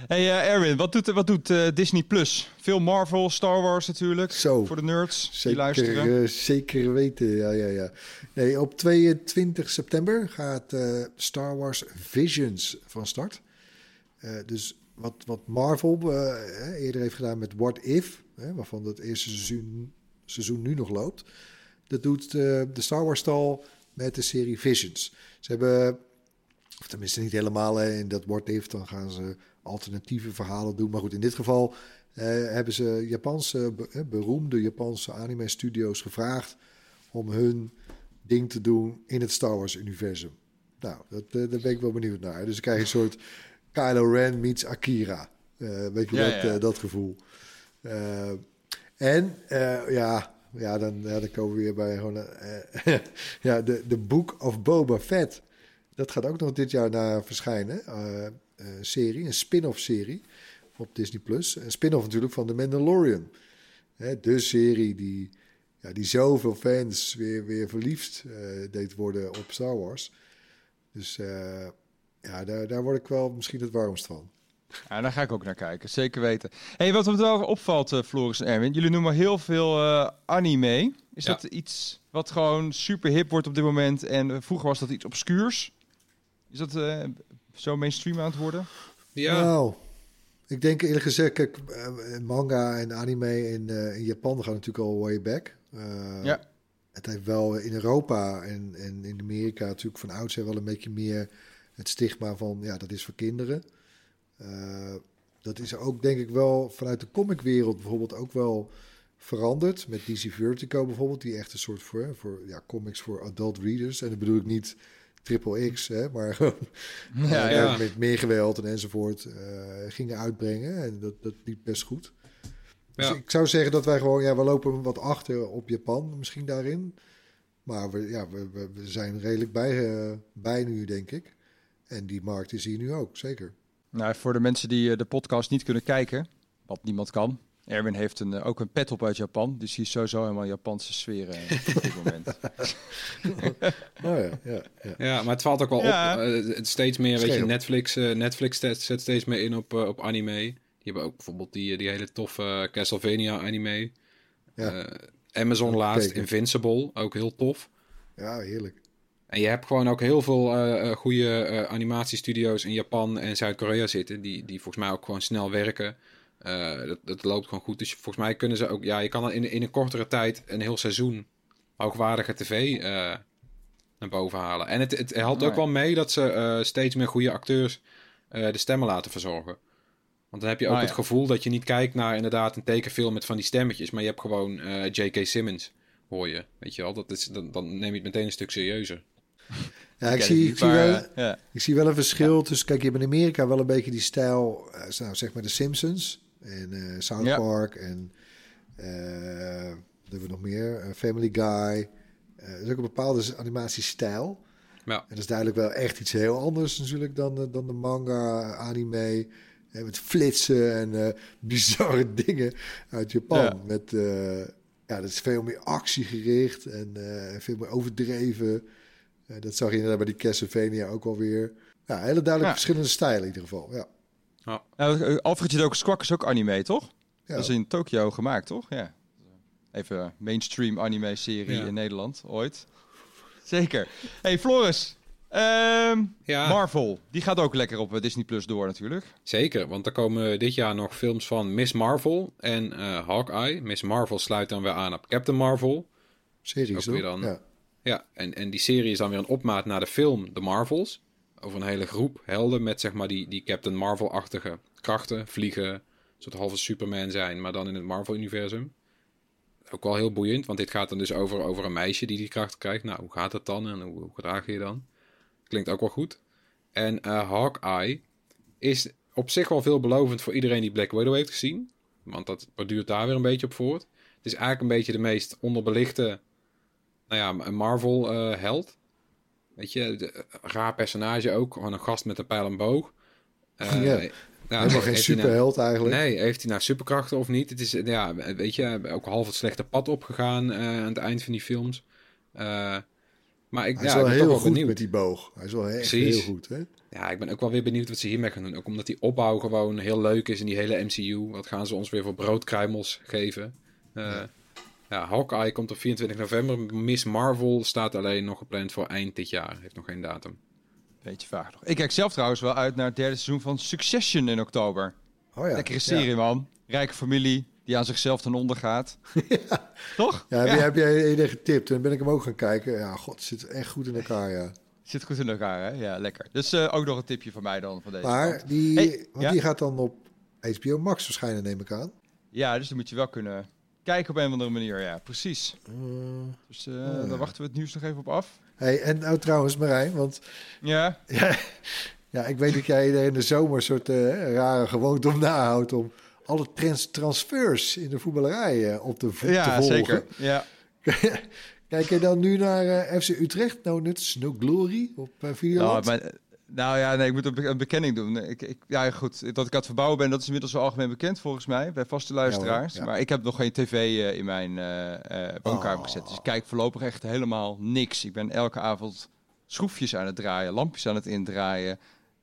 Hey eh, Erwin, wat doet, wat doet eh, Disney Plus? Veel Marvel, Star Wars natuurlijk. Zo. Voor de nerds die luisteren. eh, zeker weten, ja, ja, ja. Nee, op 22 september gaat Star Wars Visions van start. Dus wat, wat Marvel eerder heeft gedaan met What If, waarvan het eerste seizoen, seizoen nu nog loopt. Dat doet de Star Wars stal met de serie Visions. Ze hebben, of tenminste niet helemaal, in dat What If, dan gaan ze alternatieve verhalen doen. Maar goed, in dit geval eh, hebben ze Japanse, eh, beroemde Japanse anime-studio's gevraagd om hun ding te doen in het Star Wars-universum. Nou, dat, eh, daar ben ik wel benieuwd naar. Dus dan krijg een soort Kylo Ren meets Akira. Weet je Ja, dat, ja. dat gevoel. En ja, ja, dan, ja, dan komen we weer bij gewoon, ja, de, de Book of Boba Fett. Dat gaat ook nog dit jaar naar verschijnen. Eh, eh, serie, een spin-off serie op Disney+. Plus. Een spin-off natuurlijk van The Mandalorian. Hè, de serie die, ja, die zoveel fans weer, weer verliefd eh, deed worden op Star Wars. Dus eh, ja, daar, daar word ik wel misschien het warmst van. Ja, daar ga ik ook naar kijken, zeker weten. Hey, wat me wel opvalt, eh, Floris en Erwin, jullie noemen heel veel eh, anime. Is Ja. dat iets wat gewoon super hip wordt op dit moment? En vroeger was dat iets obscuurs. Is dat eh, zo mainstream aan het worden? Ja, Nou, ik denk eerlijk gezegd, kijk, eh, manga en anime in, eh, in Japan gaan natuurlijk al way back. Eh, Ja. Het heeft wel in Europa en, en in Amerika natuurlijk van oudsher wel een beetje meer het stigma van, ja, dat is voor kinderen. Eh, dat is ook denk ik wel vanuit de comicwereld bijvoorbeeld ook wel veranderd. Met DC Vertigo bijvoorbeeld, die echt een soort voor, voor ja, comics voor adult readers. En dat bedoel ik niet triple X, hè, maar gewoon Ja, eh, ja. met meer geweld en enzovoort eh, gingen uitbrengen. En dat, dat liep best goed. Dus Ja. ik zou zeggen dat wij gewoon, ja, we lopen wat achter op Japan misschien daarin. Maar we, ja, we, we, we zijn redelijk bij, eh, bij nu, denk ik. En die markt is hier nu ook, zeker. Nou, voor de mensen die de podcast niet kunnen kijken, wat niemand kan. Erwin heeft een, eh, ook een pet op uit Japan, dus die is sowieso helemaal Japanse sfeer eh, op dit moment. Oh ja, ja, ja. Ja, maar het valt ook wel Ja. op. eh, het steeds meer, weet je. Netflix, eh, Netflix zet, zet steeds meer in op, op anime. Die hebben ook bijvoorbeeld die, die hele toffe Castlevania anime. Ja. Eh, Amazon laatst. Invincible, ook heel tof. Ja, heerlijk. En je hebt gewoon ook heel veel goede eh, animatiestudio's in Japan en Zuid-Korea zitten. Die, die volgens mij ook gewoon snel werken. Eh, dat, dat loopt gewoon goed. Dus volgens mij kunnen ze ook... Ja, je kan in, in een kortere tijd een heel seizoen hoogwaardige tv eh, naar boven halen. En het, het helpt ook wel mee dat ze eh, steeds meer goede acteurs eh, de stemmen laten verzorgen. Want dan heb je ook Ah, het ja. gevoel dat je niet kijkt naar inderdaad een tekenfilm met van die stemmetjes. Maar je hebt gewoon eh, J.K. Simmons, hoor je. Weet je wel, dat is, dan, dan neem je het meteen een stuk serieuzer. Ja, ik zie, ik, wel, ja. ik zie wel een verschil tussen... Kijk, je hebt in Amerika wel een beetje die stijl... nou, zeg maar de Simpsons en eh South Ja. Park en... eh, wat hebben we nog meer? Eh, Family Guy. Er is ook een bepaalde animatiestijl. Ja. En dat is duidelijk wel echt iets heel anders natuurlijk dan de, dan de manga, anime. En met flitsen en bizarre dingen uit Japan. Ja. Met, ja, dat is veel meer actiegericht en veel meer overdreven. Dat zag je inderdaad bij die Castlevania ook alweer. Ja, hele duidelijk Ja. verschillende stijlen in ieder geval. Ja. Nou, eh, Alfred Jidoku Squawk is ook anime, toch? Ja. Dat is in Tokio gemaakt, toch? Ja. Even mainstream anime-serie Ja. in Nederland, ooit. Zeker. Hey, Floris. Ehm, Ja. Marvel, die gaat ook lekker op eh, Disney Plus door natuurlijk. Zeker, want er komen dit jaar nog films van Miss Marvel en eh, Hawkeye. Miss Marvel sluit dan weer aan op Captain Marvel. Series Ook weer dan. Ja. Ja, en, en die serie is dan weer een opmaat naar de film The Marvels. Over een hele groep helden met zeg maar die, die Captain Marvel-achtige krachten. Vliegen, soort halve Superman zijn, maar dan in het Marvel-universum. Ook wel heel boeiend, want dit gaat dan dus over, over een meisje die die kracht krijgt. Nou, hoe gaat dat dan en hoe, hoe gedraag je je dan? Klinkt ook wel goed. En eh, Hawkeye is op zich wel veelbelovend voor iedereen die Black Widow heeft gezien. Want dat borduurt daar weer een beetje op voort. Het is eigenlijk een beetje de meest onderbelichte nou ja, Marvel-held. Weet je, de- raar personage ook. Gewoon een gast met een pijl en boog. Eh, Ja. ja, Helemaal geen nou- superheld eigenlijk. Nee, heeft hij nou superkrachten of niet? Het is, ja, weet je, ook half het slechte pad opgegaan eh, aan het eind van die films. Eh, maar ik, Hij ja, is wel ik ben heel goed benieuwd. met die boog. Hij is wel echt heel goed. Hè? Ja, ik ben ook wel weer benieuwd wat ze hiermee gaan doen. Ook omdat die opbouw gewoon heel leuk is in die hele MCU. Wat gaan ze ons weer voor broodkruimels geven? Eh, ja. Hawkeye komt op 24 november. Miss Marvel staat alleen nog gepland voor eind dit jaar. Heeft nog geen datum. Beetje vaag nog. Ik kijk zelf trouwens wel uit naar het derde seizoen van Succession in oktober. Oh ja. Lekkere serie, man. Rijke familie die aan zichzelf ten onder gaat. Toch? Ja, heb, Jij, heb jij eerder getipt en ben ik hem ook gaan kijken. Ja, god, het zit echt goed in elkaar, ja. Zit goed in elkaar, hè? Ja, lekker. Dus eh, ook nog een tipje van mij dan van deze Maar kant. die, Hey, want ja? die gaat dan op HBO Max verschijnen, neem ik aan. Ja, dus dan moet je wel kunnen kijken op een of andere manier. Ja, precies. Eh, Dus ja. daar wachten we het nieuws nog even op af. hey, en nou trouwens Marijn, want Ja, ja, ja, ik weet dat jij er in de zomer een soort eh, rare gewoonte om nahoudt om alle trans transfers in de voetballerij op te, vo- te ja volgen. zeker. Ja. Kijk je dan nu naar FC Utrecht? No Nuts, No Glory op uh, Nou, Videoland? Nou ja, nee, ik moet een, be- een bekenning doen. Ik, ik, ja, goed. Dat ik aan het verbouwen ben, dat is inmiddels wel algemeen bekend volgens mij. Bij vaste luisteraars. ja. Maar ik heb nog geen tv eh, in mijn eh, woonkamer Oh. gezet. Dus ik kijk voorlopig echt helemaal niks. Ik ben elke avond schroefjes aan het draaien, lampjes aan het indraaien,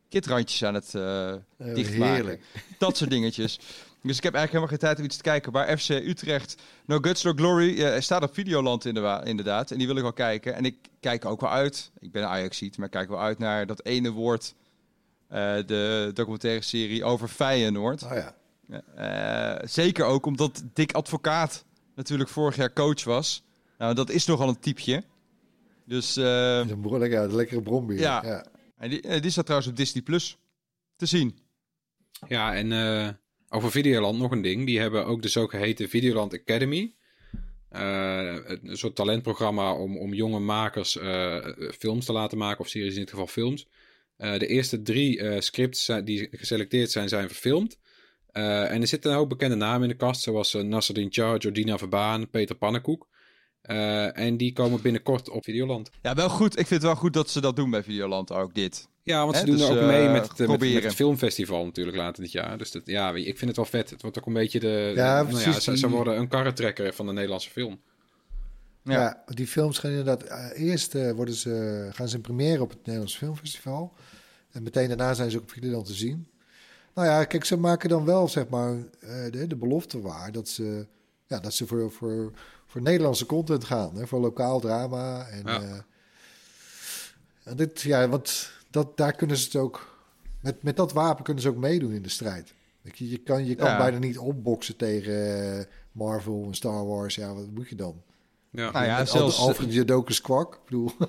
kitrandjes aan het Eh, dichtmaken. heerlijk. Dat soort dingetjes. Dus ik heb eigenlijk helemaal geen tijd om iets te kijken. Maar FC Utrecht, No Guts, No Glory, eh, staat op Videoland inderdaad, inderdaad. En die wil ik wel kijken. En ik kijk ook wel uit. Ik ben Ajaxiet, maar ik kijk wel uit naar dat ene woord. eh, de documentaire serie over Feyenoord. Oh ja. Eh, zeker ook omdat Dick Advocaat natuurlijk vorig jaar coach was. Nou, dat is nogal een typeje. Dus, eh, Een behoorlijk ja, een lekkere brombier. Ja. Ja. en die, die staat trouwens op Disney Plus te zien. Ja, en eh, over Videoland nog een ding. Die hebben ook de zogeheten Videoland Academy. Eh, een soort talentprogramma om, om jonge makers eh, films te laten maken, of series in dit geval films. Eh, de eerste drie scripts die geselecteerd zijn, zijn verfilmd. En er zitten hoop bekende namen in de kast, zoals uh, Nasreddin Char, Jordina Verbaan, Peter Pannenkoek. Eh, en die komen binnenkort op Videoland. Ja, wel goed. Ik vind het wel goed dat ze dat doen bij Videoland ook, dit. Ja, want ze doen dus, er ook eh, mee met het, met, met het filmfestival natuurlijk later dit jaar. Dus dat, ja, ik vind het wel vet. Het wordt ook een beetje de... Ja, nou ja, ze, worden een karretrekker van de Nederlandse film. Ja. Ja. die films gaan inderdaad... eh, eerst eh, worden ze, gaan ze in première op het Nederlands Filmfestival. En meteen daarna zijn ze ook op Videoland te zien. Nou ja, kijk, ze maken dan wel, zeg maar, eh, de, de belofte waar... dat ze, ja, dat ze voor, voor, voor Nederlandse content gaan. Hè, voor lokaal drama. En, Ja. eh, en dit, ja, want dat, daar kunnen ze het ook... Met, met dat wapen kunnen ze ook meedoen in de strijd. Je, je kan, je kan Ja. bijna niet opboksen tegen eh, Marvel en Star Wars. Ja, wat moet je dan? Ja. Nou ja, Met zelfs, Al- Alfred Jodokus kwak. Ik bedoel,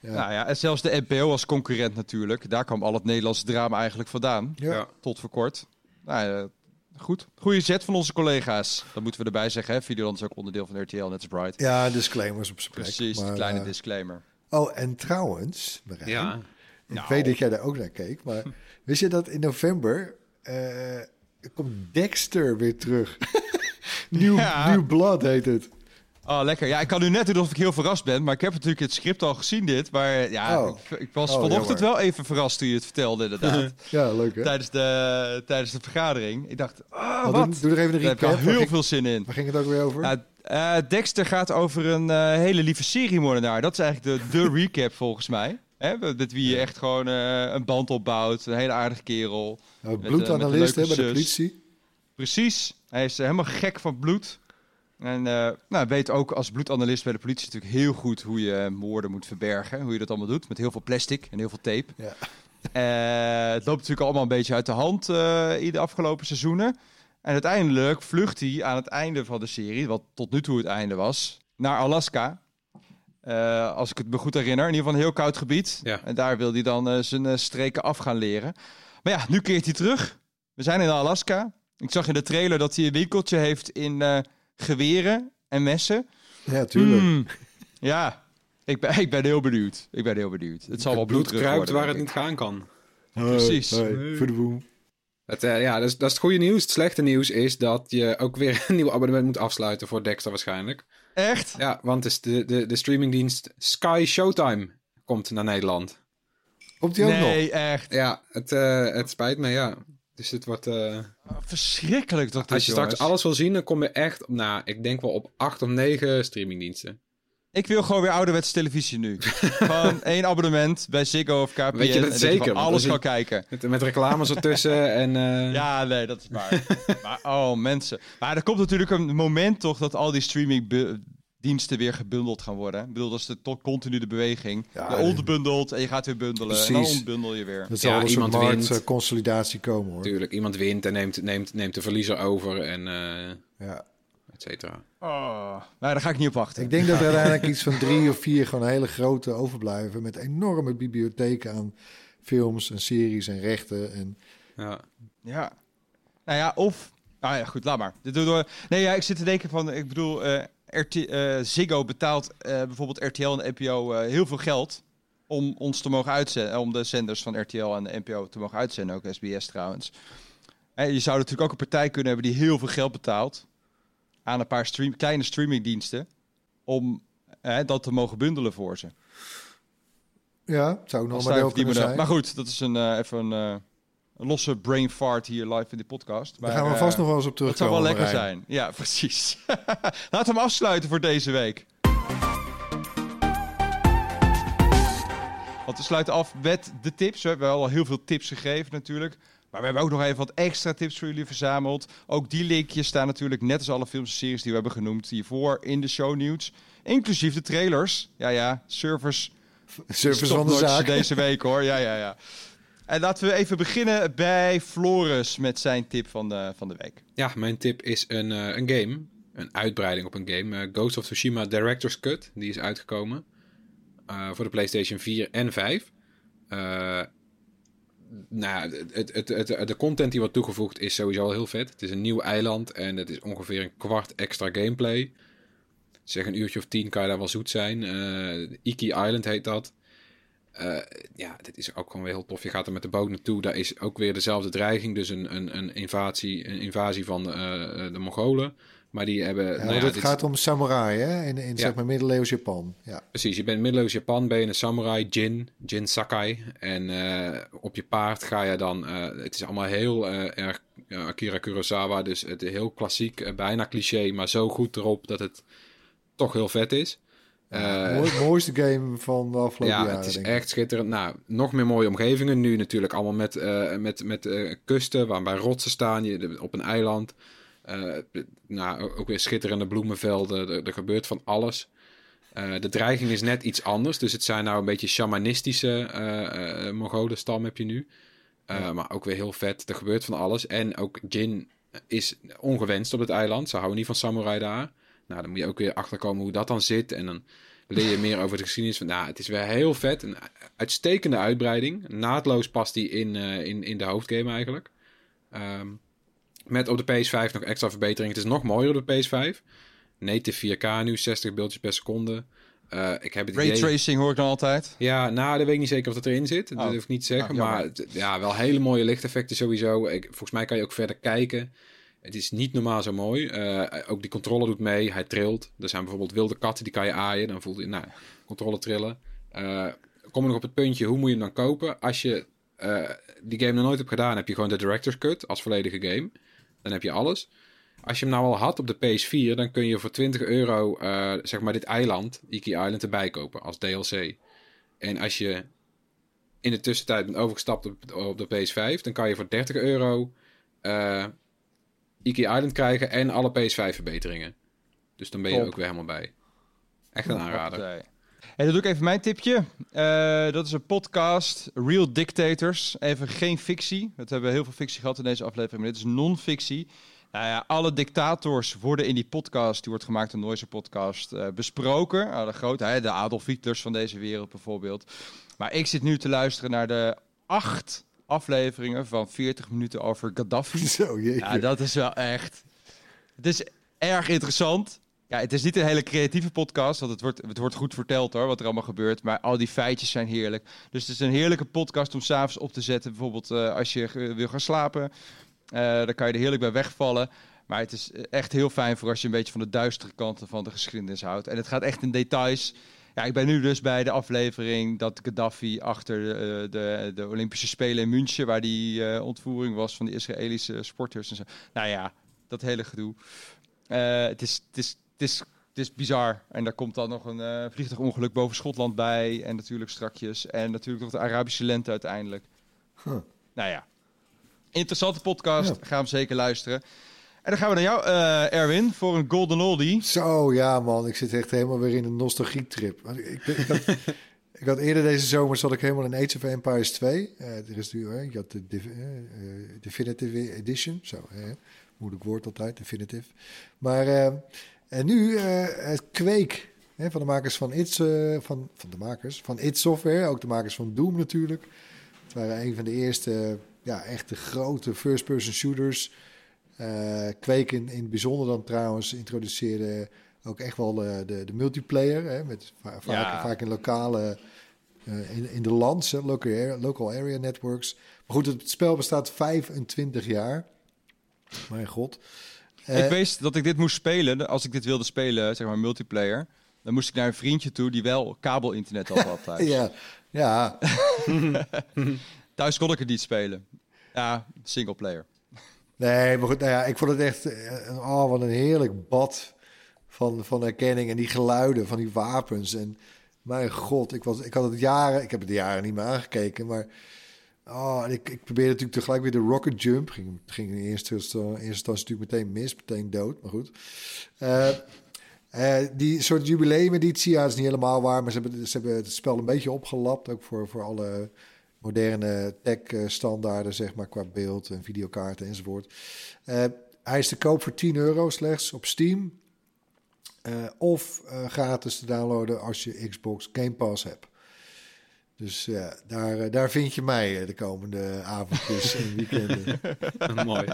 ja. nou ja, en zelfs de NPO als concurrent natuurlijk. Daar kwam al het Nederlandse drama eigenlijk vandaan. ja. Ja. Tot voor kort. Nou, ja, goed. Goede zet van onze collega's. Dat moeten we erbij zeggen. Hè? Videoland is ook onderdeel van RTL, net als Bright. Ja, disclaimers op zijn plek. Precies, Maar, een kleine eh, disclaimer. oh, en trouwens, Marijn, Ja. ik Nou. weet dat jij daar ook naar keek, maar wist je dat in november eh, komt Dexter weer terug? Nieuw, Ja. Nieuw Blood heet het. Oh, lekker. Ja, ik kan nu net doen of ik heel verrast ben. Maar ik heb natuurlijk het script al gezien dit. Maar ja, Oh. ik, ik was Oh, vanochtend jammer. wel even verrast toen je het vertelde inderdaad. Ja, leuk hè? tijdens, de, tijdens de vergadering. Ik dacht, Oh, wat? doe, doe er even een Daar heb ik al recap. Heel ging, veel zin in. waar ging het ook weer over? Nou, eh, Dexter gaat over een eh, hele lieve seriemoordenaar. Dat is eigenlijk de, de recap volgens mij. Hè, met wie je echt gewoon eh, een band opbouwt. Een hele aardige kerel. Nou, bloedanalist hè, bij de politie. Precies. Hij is helemaal gek van bloed. En eh, nou, weet ook als bloedanalist bij de politie natuurlijk heel goed hoe je moorden moet verbergen. Hoe je dat allemaal doet. Met heel veel plastic en heel veel tape. Ja. Eh, het loopt natuurlijk allemaal een beetje uit de hand eh, in de afgelopen seizoenen. En uiteindelijk vlucht hij aan het einde van de serie, wat tot nu toe het einde was, naar Alaska. Eh, als ik het me goed herinner. In ieder geval een heel koud gebied. Ja. En daar wil hij dan zijn streken af gaan leren. Maar ja, nu keert hij terug. We zijn in Alaska. Ik zag in de trailer dat hij een winkeltje heeft in eh, geweren en messen. Ja, tuurlijk. Hmm. Ja, ik ben, ik ben heel benieuwd. Ik ben heel benieuwd. Het zal wel bloed kruipt worden, waar het niet gaan kan. precies. Hey, voor de boem. Het, eh, ja, dat is, dat is het goede nieuws. Het slechte nieuws is dat je ook weer een nieuw abonnement moet afsluiten voor Dexter waarschijnlijk. Echt? Ja, want dus de, de, de streamingdienst Sky Showtime komt naar Nederland. Komt die ook nog? Nee, echt. Ja, het, eh, het spijt me, ja. Dus het wordt... eh, Verschrikkelijk dit, als je straks alles wil zien, dan kom je echt, nou, ik denk wel op acht of negen streamingdiensten. Ik wil gewoon weer ouderwetse televisie nu. gewoon één abonnement bij Ziggo of KPN. Weet je dat en zeker? alles kan kijken. Met, met reclames ertussen en... eh, Ja, nee, dat is waar. maar oh, mensen. Maar er komt natuurlijk een moment toch dat al die streamingdiensten weer gebundeld gaan worden. Ik bedoel, dat is de tot continu de beweging. Ja, je ontbundelt en je gaat weer bundelen. En dan Precies. ontbundel je weer. Dat zal Ja, soort iemand wint. marktconsolidatie komen hoor. Natuurlijk, iemand wint en neemt, neemt, neemt de verliezer over en eh Ja. et cetera. Oh. Nou, daar ga ik niet op wachten. Ik denk dat er uiteindelijk iets van drie of vier gewoon hele grote overblijven. Met enorme bibliotheken aan films en series en rechten. En Ja. Ja. Nou ja, of... Nou ja, goed, laat maar. Dit doen we... Nee, ja, ik zit te denken van... Ik bedoel, eh, RT, eh, Ziggo betaalt eh, bijvoorbeeld RTL en NPO eh, heel veel geld... om ons te mogen uitzenden... om de zenders van RTL en NPO te mogen uitzenden. Ook SBS trouwens. En je zou natuurlijk ook een partij kunnen hebben... die heel veel geld betaalt... aan een paar stream, kleine streamingdiensten... om dat te mogen bundelen voor ze. ja, het zou nog maar kunnen zijn. Maar goed, dat is een, even een, een losse brain fart hier live in de podcast. Daar Maar, gaan we eh, vast nog wel eens op Dat terugkomen. zou wel lekker zijn. Ja, precies. Laten we hem afsluiten voor deze week. Want we sluiten af met de tips. We hebben al heel veel tips gegeven natuurlijk. Maar we hebben ook nog even wat extra tips voor jullie verzameld. Ook die linkjes staan natuurlijk net als alle films en series die we hebben genoemd hiervoor in de show notes. Inclusief de trailers. Ja, ja, servers Service van de zaak. deze week hoor. Ja, ja, ja. En laten we even beginnen bij Floris met zijn tip van de, van de week. Ja, mijn tip is een, eh, een game. Een uitbreiding op een game. Eh, Ghost of Tsushima Director's Cut. Die is uitgekomen. eh, voor de PlayStation 4 en 5. Eh, nou, het, het, het, de content die wordt toegevoegd is sowieso al heel vet. Het is een nieuw eiland en het is ongeveer een kwart extra gameplay. Zeg een uurtje of tien kan je daar wel zoet zijn. Iki Island heet dat. Eh, ja, dit is ook gewoon weer heel tof. Je gaat er met de boot naartoe. Daar is ook weer dezelfde dreiging. Dus een, een, een, invasie, een invasie van eh, de Mongolen. Maar die hebben... Ja, nou ja, het dit- gaat om samurai, hè? In, in Ja. zeg maar middeleeuws Japan. Ja. Precies, je bent middeleeuws Japan, ben je een samurai, Jin, Jin Sakai. En eh, op je paard ga je dan, eh, het is allemaal heel eh, erg Akira Kurosawa, dus het is heel klassiek, eh, bijna cliché, maar zo goed erop dat het toch heel vet is. Ja, Eh, mooi- mooiste game van de afgelopen ja, jaren. het is echt schitterend. Nou, nog meer mooie omgevingen. Nu natuurlijk allemaal met, eh, met, met eh, kusten, waarbij rotsen staan, je, op een eiland. Eh, nou, ook weer schitterende bloemenvelden. Er, er gebeurt van alles. Eh, de dreiging is net iets anders. Dus het zijn nou een beetje shamanistische eh uh, Mongolen-stam heb je nu. Eh, Maar ook weer heel vet. Er gebeurt van alles. En ook Jin is ongewenst op het eiland. Ze houden niet van samurai daar. Nou, dan moet je ook weer achterkomen hoe dat dan zit. En dan leer je meer over de geschiedenis. Van, nou, het is weer heel vet. Een uitstekende uitbreiding. Naadloos past die in, uh, in, in de hoofdgame eigenlijk. Um, met op de PS5 nog extra verbeteringen. Het is nog mooier op de PS5. Native 4K nu, 60 beeldjes per seconde. Uh, ik heb het Ray idee... tracing hoor ik dan altijd. Ja, nou, dat weet ik niet zeker of het erin zit. Dat Oh. durf ik niet te zeggen. Oh, maar ja, wel hele mooie lichteffecten sowieso. Ik, volgens mij kan je ook verder kijken. Het is niet normaal zo mooi. Uh, ook die controller doet mee. Hij trilt. Er zijn bijvoorbeeld wilde katten, die kan je aaien. Dan voelt je, nou, controller trillen. Uh, kom je nog op het puntje, hoe moet je hem dan kopen? Als je uh, die game nog nooit hebt gedaan, heb je gewoon de Director's Cut als volledige game. Dan heb je alles. Als je hem nou al had op de PS4, dan kun je voor 20 euro, zeg maar, dit eiland, Iki Island, erbij kopen als DLC. En als je in de tussentijd bent overgestapt op, op de PS5, dan kan je voor 30 euro Iki Island krijgen en alle PS5-verbeteringen. Dus dan ben je Top. ook weer helemaal bij. Echt een aanrader. Hoppatee. Hey, dan doe ik even mijn tipje. Uh, dat is een podcast, Real Dictators. Even geen fictie. We hebben heel veel fictie gehad in deze aflevering, maar dit is non-fictie. Nou ja, alle dictators worden in die podcast, die wordt gemaakt een Noise podcast, uh, besproken. Uh, de grote, hè, de Adolf Hitlers van deze wereld bijvoorbeeld. Maar ik zit nu te luisteren naar de acht afleveringen van 40 minuten over Gaddafi. Zo, jeetje. Ja, dat is wel echt... Het is erg interessant. Ja, het is niet een hele creatieve podcast, want het wordt, het wordt goed verteld hoor, wat er allemaal gebeurt. Maar al die feitjes zijn heerlijk. Dus het is een heerlijke podcast om s'avonds op te zetten. Bijvoorbeeld uh, als je uh, wil gaan slapen, uh, dan kan je er heerlijk bij wegvallen. Maar het is echt heel fijn voor als je een beetje van de duistere kanten van de geschiedenis houdt. En het gaat echt in details. Ja, ik ben nu dus bij de aflevering dat Gaddafi achter de, de, de Olympische Spelen in München, waar die uh, ontvoering was van de Israëlische sporters en zo. Nou ja, dat hele gedoe. Uh, het, is, het, is, het, is, het is bizar. En daar komt dan nog een vliegtuigongeluk boven Schotland bij. En natuurlijk strakjes. En natuurlijk nog de Arabische lente uiteindelijk. Huh. Nou ja, interessante podcast. Ja. Ga hem zeker luisteren. En dan gaan we naar jou, uh, Erwin, voor een Golden Oldie. Zo, ja man. Ik zit echt helemaal weer in een nostalgietrip. Ik, ik, ik, had, ik had eerder deze zomer zat ik helemaal in Age of Empires 2. Uh, er is nu, uh, je had de Div uh, Definitive Edition. Zo, moeilijk woord altijd, Definitive. Maar en nu het Quake. Hè, van de makers van It, van, van de makers van It Software. Ook de makers van Doom natuurlijk. Het waren een van de eerste, ja, echte grote first-person shooters. Uh, Quake in, in het bijzonder dan trouwens introduceerde ook echt wel uh, de, de multiplayer. Hè, met va vaak, Ja. vaak in lokale, uh, in, in de lands, local, area, local area networks. Maar goed, het spel bestaat 25 jaar. Mijn god. ik wist dat ik dit moest spelen. Als ik dit wilde spelen, zeg maar multiplayer. Dan moest ik naar een vriendje toe die wel kabelinternet had. had thuis. ja, ja. thuis kon ik het niet spelen. Ja, singleplayer. Nee, maar goed, nou ik vond het echt, uh, oh, wat een heerlijk bad van, van herkenning en die geluiden van die wapens. En mijn god, ik, was, ik had het jaren, ik heb het jaren niet meer aangekeken, maar oh, en ik, ik probeerde natuurlijk tegelijk weer de rocket jump. Ging, ging in eerste, instantie natuurlijk meteen mis, meteen dood, maar goed. Uh, uh, die soort jubileumeditie, ja, is niet helemaal waar, maar ze hebben, ze hebben het spel een beetje opgelapt, ook voor, voor alle moderne tech-standaarden, zeg maar, qua beeld en videokaarten enzovoort. Uh, hij is te koop voor 10 euro slechts op Steam. Uh, of uh, gratis te downloaden als je Xbox Game Pass hebt. Dus ja, daar, daar vind je mij de komende avondjes en weekenden. Mooi.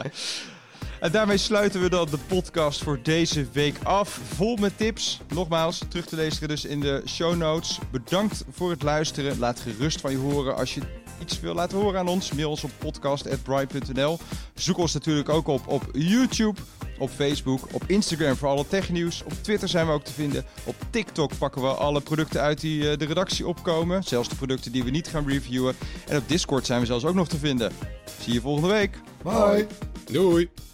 En daarmee sluiten we dan de podcast voor deze week af. Vol met tips. Nogmaals, terug te lezen dus in de show notes. Bedankt voor het luisteren. Laat gerust van je horen als je iets wil laten horen aan ons. Mail ons op podcast.bright.nl. Zoek ons natuurlijk ook op op YouTube, op Facebook, op Instagram voor alle technieuws. Op Twitter zijn we ook te vinden. Op TikTok pakken we alle producten uit die uh, de redactie opkomen. Zelfs de producten die we niet gaan reviewen. En op Discord zijn we zelfs ook nog te vinden. Zie je volgende week. Bye. Doei.